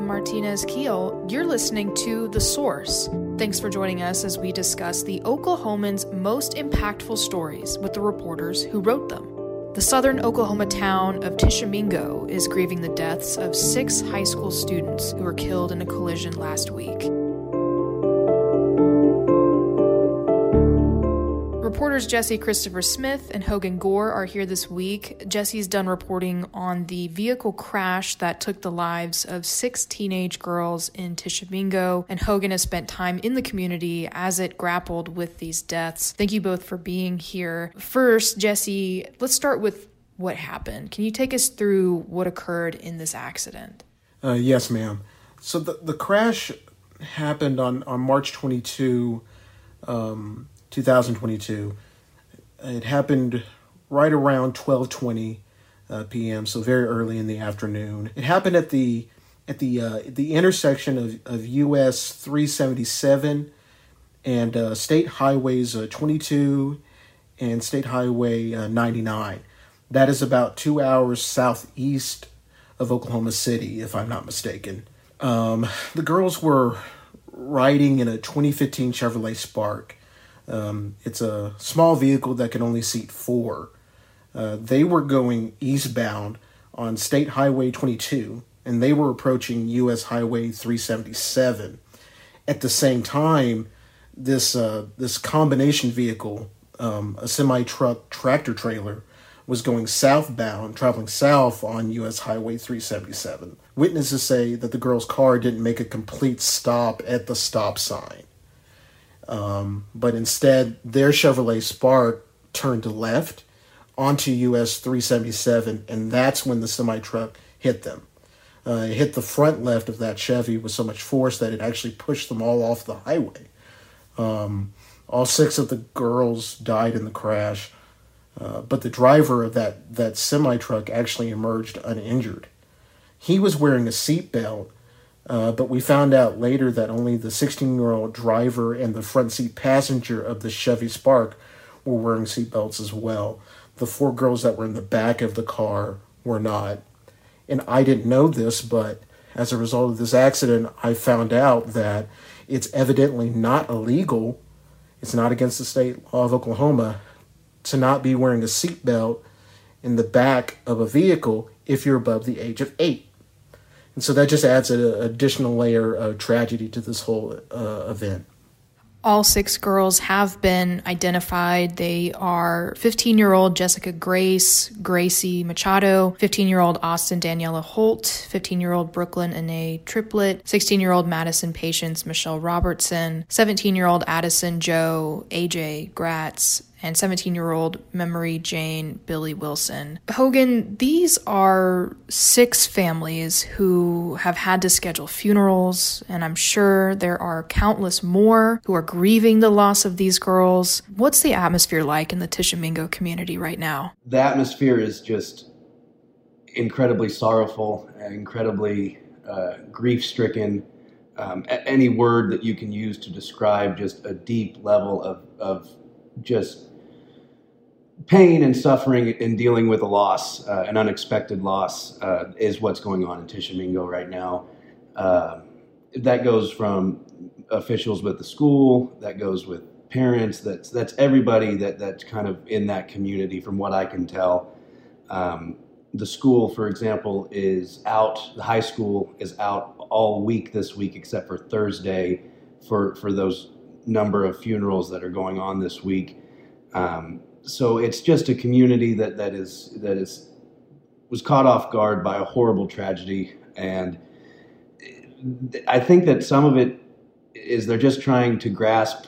Martinez Keel. You're listening to The Source. Thanks for joining us as we discuss the Oklahomans' most impactful stories with the reporters who wrote them. The southern Oklahoma town of Tishomingo is grieving the deaths of six high school students who were killed in a collision last week. Reporters Jessie Christopher Smith and Hogan Gore are here this week. Jessie's done reporting on the vehicle crash that took the lives of six teenage girls in Tishomingo, and Hogan has spent time in the community as it grappled with these deaths. Thank you both for being here. First, Jessie, let's start with what happened. Can you take us through what occurred in this accident? Uh, yes, ma'am. So the the crash happened on on March 22. Um, 2022. It happened right around 12:20 uh, p.m., so very early in the afternoon. It happened at the at the uh, the intersection of, of US 377 and uh, State Highways uh, 22 and State Highway uh, 99. That is about two hours southeast of Oklahoma City, if I'm not mistaken. Um, the girls were riding in a 2015 Chevrolet Spark um, it's a small vehicle that can only seat four. Uh, they were going eastbound on State Highway 22, and they were approaching U.S. Highway 377. At the same time, this uh, this combination vehicle, um, a semi truck tractor trailer, was going southbound, traveling south on U.S. Highway 377. Witnesses say that the girl's car didn't make a complete stop at the stop sign. Um, but instead, their Chevrolet Spark turned left onto US 377, and that's when the semi truck hit them. Uh, it hit the front left of that Chevy with so much force that it actually pushed them all off the highway. Um, all six of the girls died in the crash, uh, but the driver of that, that semi truck actually emerged uninjured. He was wearing a seatbelt uh, but we found out later that only the 16 year old driver and the front seat passenger of the Chevy Spark were wearing seatbelts as well. The four girls that were in the back of the car were not. And I didn't know this, but as a result of this accident, I found out that it's evidently not illegal, it's not against the state law of Oklahoma, to not be wearing a seatbelt in the back of a vehicle if you're above the age of eight. And so that just adds an additional layer of tragedy to this whole uh, event. All six girls have been identified. They are 15 year old Jessica Grace, Gracie Machado, 15 year old Austin Daniela Holt, 15 year old Brooklyn Ane Triplett, 16 year old Madison Patience Michelle Robertson, 17 year old Addison Joe AJ Gratz, and 17 year old Memory Jane Billy Wilson. Hogan, these are six families who have had to schedule funerals, and I'm sure there are countless more who are grieving the loss of these girls. What's the atmosphere like in the Tishomingo community right now? The atmosphere is just incredibly sorrowful, incredibly uh, grief stricken. Um, any word that you can use to describe just a deep level of, of just pain and suffering in dealing with a loss, uh, an unexpected loss, uh, is what's going on in Tishomingo right now. Uh, that goes from officials with the school, that goes with parents, that's that's everybody that that's kind of in that community, from what I can tell. Um, the school, for example, is out. The high school is out all week this week, except for Thursday, for for those number of funerals that are going on this week. Um, so it's just a community that that is that is was caught off guard by a horrible tragedy, and I think that some of it is they're just trying to grasp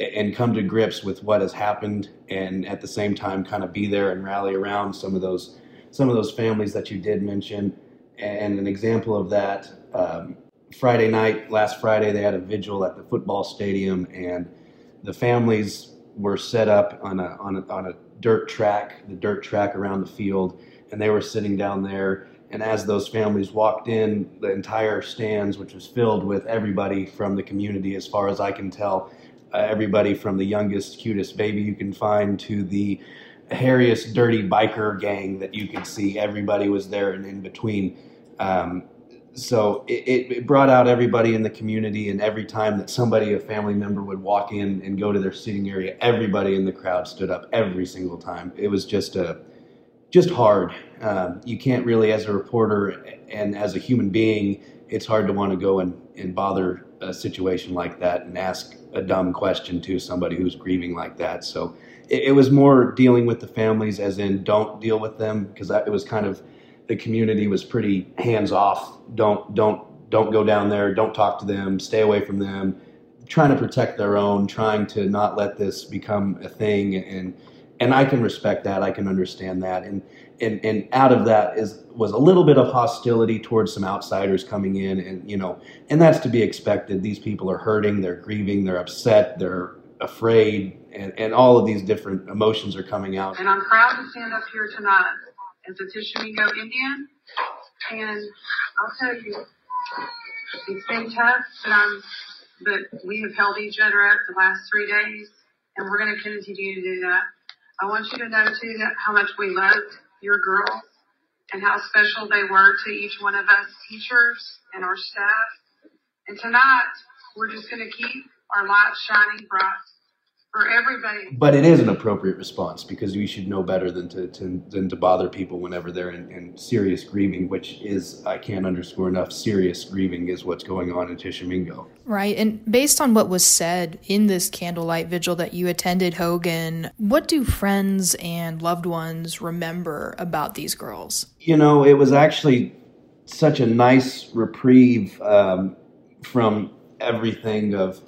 and come to grips with what has happened, and at the same time, kind of be there and rally around some of those some of those families that you did mention. And an example of that, um, Friday night, last Friday, they had a vigil at the football stadium, and the families were set up on a, on a, on a dirt track, the dirt track around the field, and they were sitting down there. And as those families walked in, the entire stands, which was filled with everybody from the community, as far as I can tell, uh, everybody from the youngest, cutest baby you can find to the hairiest, dirty biker gang that you could see, everybody was there and in between. Um, so it, it brought out everybody in the community, and every time that somebody, a family member, would walk in and go to their seating area, everybody in the crowd stood up every single time. It was just a just hard. Um, you can't really, as a reporter and as a human being, it's hard to want to go and, and bother a situation like that and ask a dumb question to somebody who's grieving like that. So it, it was more dealing with the families, as in don't deal with them, because it was kind of the community was pretty hands off. Don't don't don't go down there. Don't talk to them. Stay away from them. Trying to protect their own. Trying to not let this become a thing. And and I can respect that. I can understand that. And and and out of that is was a little bit of hostility towards some outsiders coming in. And you know, and that's to be expected. These people are hurting. They're grieving. They're upset. They're afraid. And, and all of these different emotions are coming out. And I'm proud to stand up here tonight as a Tishomingo Indian. And I'll tell you, it's been tough, but I'm, but we have held each other up the last three days, and we're going to continue to do that. I want you to know too that how much we loved your girls and how special they were to each one of us teachers and our staff. And tonight, we're just going to keep our light shining bright for everybody. But it is an appropriate response because we should know better than to, to than to bother people whenever they're in, in, serious grieving, which is I can't underscore enough. Serious grieving is what's going on in Tishomingo. Right, and based on what was said in this candlelight vigil that you attended, Hogan, what do friends and loved ones remember about these girls? You know, it was actually such a nice reprieve um, from everything of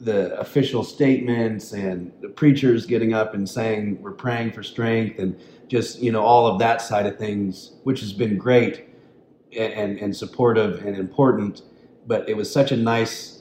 the official statements and the preachers getting up and saying we're praying for strength and just you know all of that side of things which has been great and and supportive and important. But it was such a nice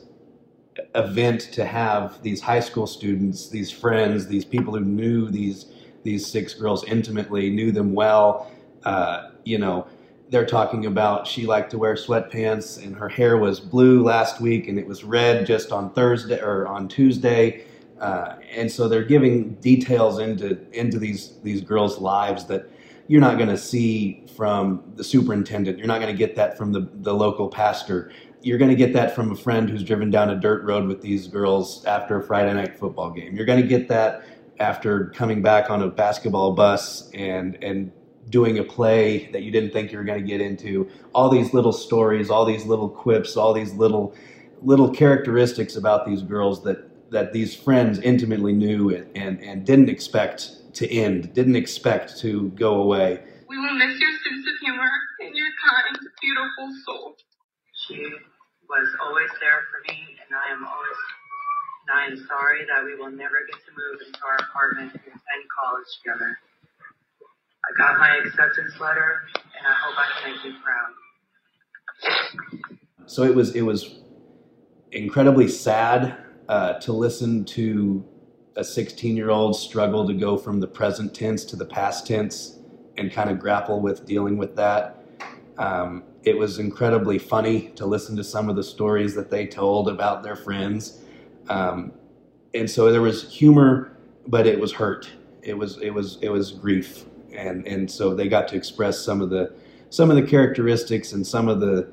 event to have these high school students these friends these people who knew these these six girls intimately knew them well uh, you know they're talking about she liked to wear sweatpants and her hair was blue last week and it was red just on Thursday or on Tuesday. Uh, and so they're giving details into into these these girls' lives that you're not going to see from the superintendent. You're not going to get that from the, the local pastor. You're going to get that from a friend who's driven down a dirt road with these girls after a Friday night football game. You're going to get that after coming back on a basketball bus and and doing a play that you didn't think you were going to get into. All these little stories all these little quips all these little little characteristics about these girls that that these friends intimately knew and and, and didn't expect to end didn't expect to go away. We will miss your sense of humor and your kind beautiful soul. She was always there for me and i am always and i am sorry that we will never get to move into our apartment and attend college together. I got my acceptance letter, and I hope I can make you proud. So it was it was incredibly sad uh, to listen to a 16 year old struggle to go from the present tense to the past tense and kind of grapple with dealing with that. Um, it was incredibly funny to listen to some of the stories that they told about their friends. Um, and so there was humor, but it was hurt. It was it was it was grief and and so they got to express some of the some of the characteristics and some of the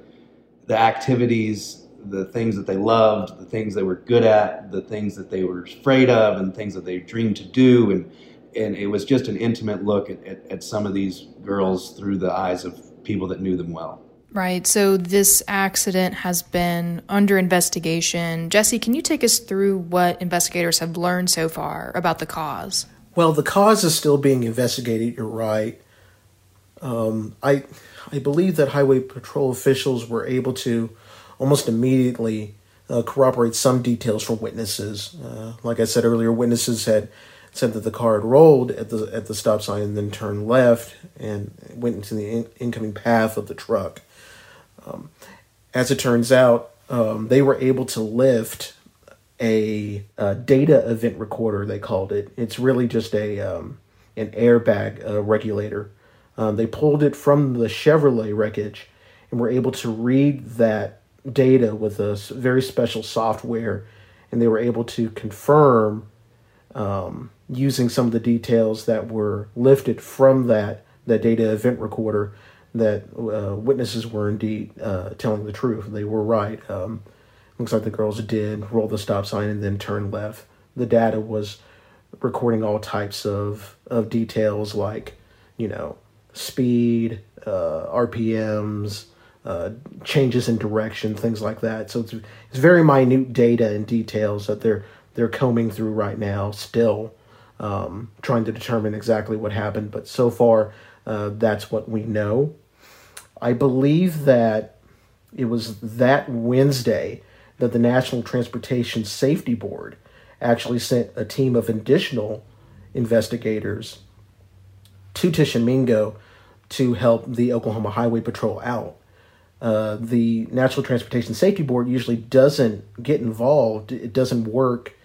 the activities the things that they loved the things they were good at the things that they were afraid of and things that they dreamed to do and and it was just an intimate look at, at, at some of these girls through the eyes of people that knew them well Right. So this accident has been under investigation. Jessie, can you take us through what investigators have learned so far about the cause? Well, the cause is still being investigated. You're right. Um, I I believe that highway patrol officials were able to almost immediately uh, corroborate some details from witnesses. Uh, like I said earlier, witnesses had said that the car had rolled at the at the stop sign and then turned left and went into the in- incoming path of the truck. Um, as it turns out, um, they were able to lift a, a, data event recorder. They called it. It's really just a um, an airbag uh, regulator. Um, they pulled it from the Chevrolet wreckage and were able to read that data with a very special software, and they were able to confirm um, using some of the details that were lifted from that that data event recorder that uh, witnesses were indeed uh, telling the truth. They were right. Um, looks like the girls did roll the stop sign and then turn left. The data was recording all types of, of details like, you know, speed, uh, RPMs, uh, changes in direction, things like that. So it's, it's very minute data and details that they're they're combing through right now, still um, trying to determine exactly what happened. But so far, uh, that's what we know. I believe that it was that Wednesday that the National Transportation Safety Board actually sent a team of additional investigators to Tishomingo to help the Oklahoma Highway Patrol out. Uh, the National Transportation Safety Board usually doesn't get involved. It doesn't work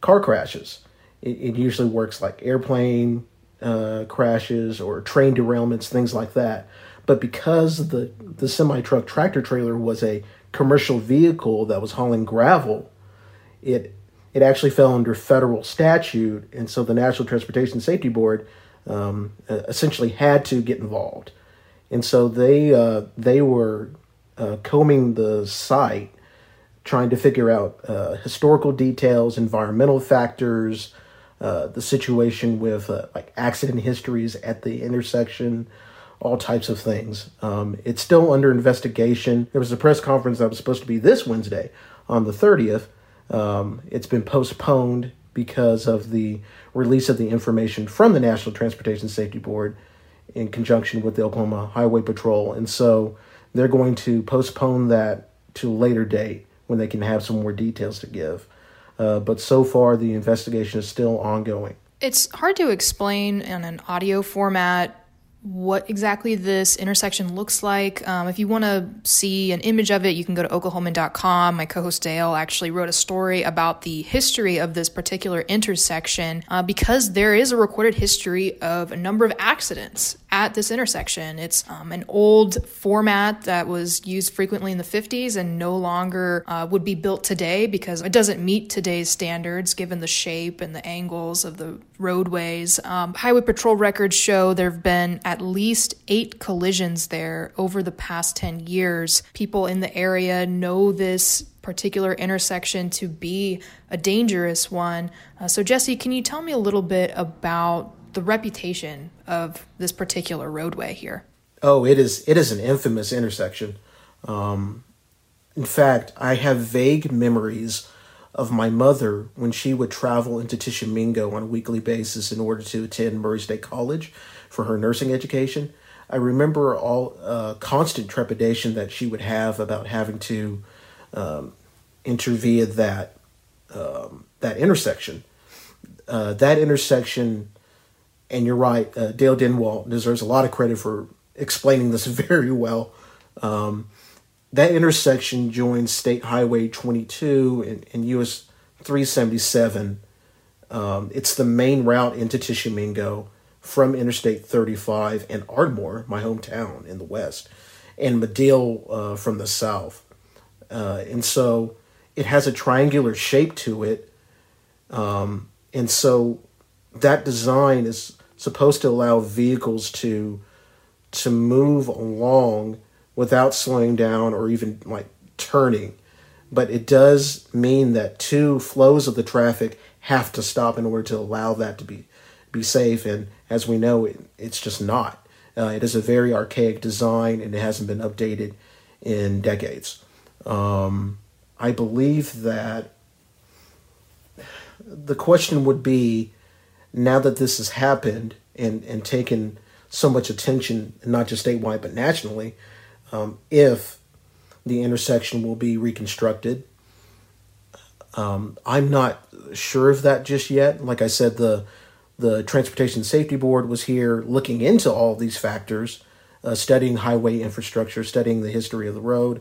car crashes. It, it usually works like airplane uh, crashes or train derailments, things like that. But because the the semi truck tractor trailer was a commercial vehicle that was hauling gravel, it it actually fell under federal statute, and so the National Transportation Safety Board um, essentially had to get involved, and so they uh, they were uh, combing the site, trying to figure out uh, historical details, environmental factors, uh, the situation with uh, like accident histories at the intersection, all types of things. Um, it's still under investigation. There was a press conference that was supposed to be this Wednesday on the 30th. Um, it's been postponed because of the release of the information from the National Transportation Safety Board in conjunction with the Oklahoma Highway Patrol. And so they're going to postpone that to a later date when they can have some more details to give. Uh, but so far, the investigation is still ongoing. It's hard to explain in an audio format what exactly this intersection looks like. Um, if you want to see an image of it, you can go to oklahoman.com. My co host Dale actually wrote a story about the history of this particular intersection uh, because there is a recorded history of a number of accidents at this intersection. It's um, an old format that was used frequently in the 50s and no longer uh, would be built today because it doesn't meet today's standards given the shape and the angles of the roadways. Um, Highway Patrol records show there have been at least eight collisions there over the past 10 years. People in the area know this particular intersection to be a dangerous one. Uh, so, Jessie, can you tell me a little bit about the reputation of this particular roadway here? Oh, it is it is an infamous intersection. Um, in fact, I have vague memories of my mother when she would travel into Tishomingo on a weekly basis in order to attend Murray State College for her nursing education. I remember all uh, constant trepidation that she would have about having to um, enter via that um, that intersection. Uh, that intersection and you're right, uh, Dale Denwalt deserves a lot of credit for explaining this very well. Um, that intersection joins State Highway 22 and, and US 377. Um, it's the main route into Tishomingo from Interstate 35 and Ardmore, my hometown in the west, and Madill uh, from the south. Uh, and so it has a triangular shape to it. Um, and so that design is supposed to allow vehicles to to move along without slowing down or even like turning. But it does mean that two flows of the traffic have to stop in order to allow that to be be safe. And as we know it, it's just not. Uh, it is a very archaic design and it hasn't been updated in decades. Um, i believe that the question would be now that this has happened and, and taken so much attention, not just statewide but nationally, um, if the intersection will be reconstructed. Um, I'm not sure of that just yet. Like I said, the the Transportation Safety Board was here looking into all these factors, uh, studying highway infrastructure, studying the history of the road,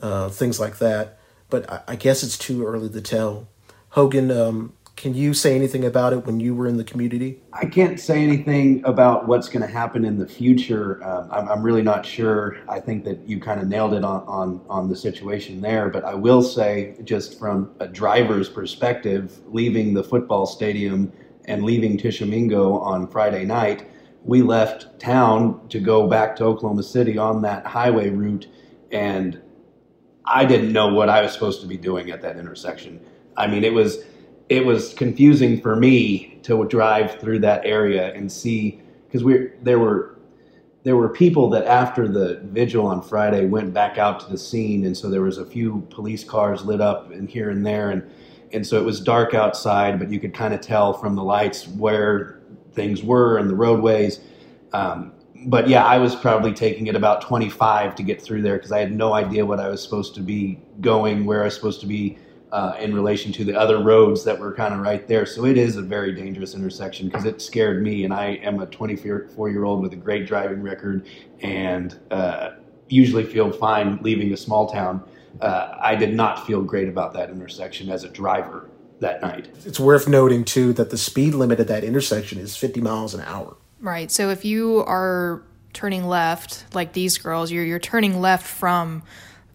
uh, things like that. But I, I, guess it's too early to tell. Hogan, um, can you say anything about it when you were in the community? I can't say anything about what's going to happen in the future. Um, I'm, I'm, really not sure. I think that you kind of nailed it on, on, on the situation there. But I will say, just from a driver's perspective, leaving the football stadium and leaving Tishomingo on Friday night, we left town to go back to Oklahoma City on that highway route, and I didn't know what I was supposed to be doing at that intersection. I mean, it was it was confusing for me to drive through that area and see because we there were there were people that after the vigil on Friday went back out to the scene, and so there was a few police cars lit up and here and there, and and so it was dark outside, but you could kind of tell from the lights where things were and the roadways. Um, but yeah, I was probably taking it about 25 to get through there because I had no idea what I was supposed to be going, where I was supposed to be uh, in relation to the other roads that were kind of right there. So it is a very dangerous intersection because it scared me, and I am a 24 year old with a great driving record and uh, usually feel fine leaving a small town. Uh, I did not feel great about that intersection as a driver that night. It's worth noting too that the speed limit at that intersection is 50 miles an hour. Right. So if you are turning left, like these girls, you're you're turning left from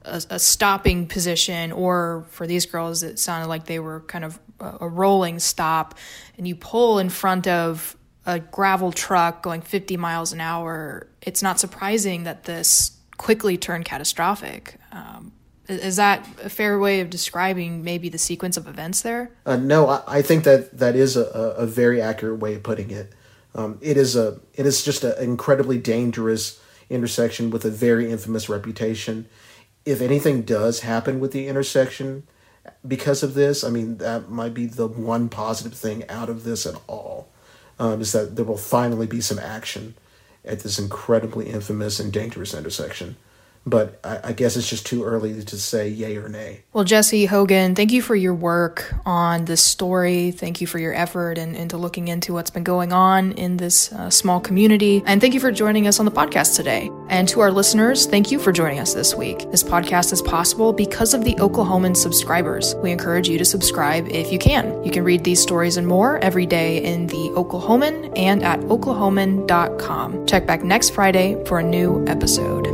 a, a stopping position, or for these girls, it sounded like they were kind of a, rolling stop, and you pull in front of a gravel truck going 50 miles an hour. It's not surprising that this quickly turned catastrophic. Um, is that a fair way of describing maybe the sequence of events there? Uh, no, I, I, think that that is a, a very accurate way of putting it. Um, it is a it is just an incredibly dangerous intersection with a very infamous reputation. If anything does happen with the intersection because of this, I mean that might be the one positive thing out of this at all. Um, is that there will finally be some action at this incredibly infamous and dangerous intersection but I, I, guess it's just too early to say yay or nay. Well, Jessie Hogan, thank you for your work on this story. Thank you for your effort and into looking into what's been going on in this uh, small community. And thank you for joining us on the podcast today. And to our listeners, thank you for joining us this week. This podcast is possible because of the Oklahoman subscribers. We encourage you to subscribe if you can. You can read these stories and more every day in the Oklahoman and at oklahoman.com. Check back next Friday for a new episode.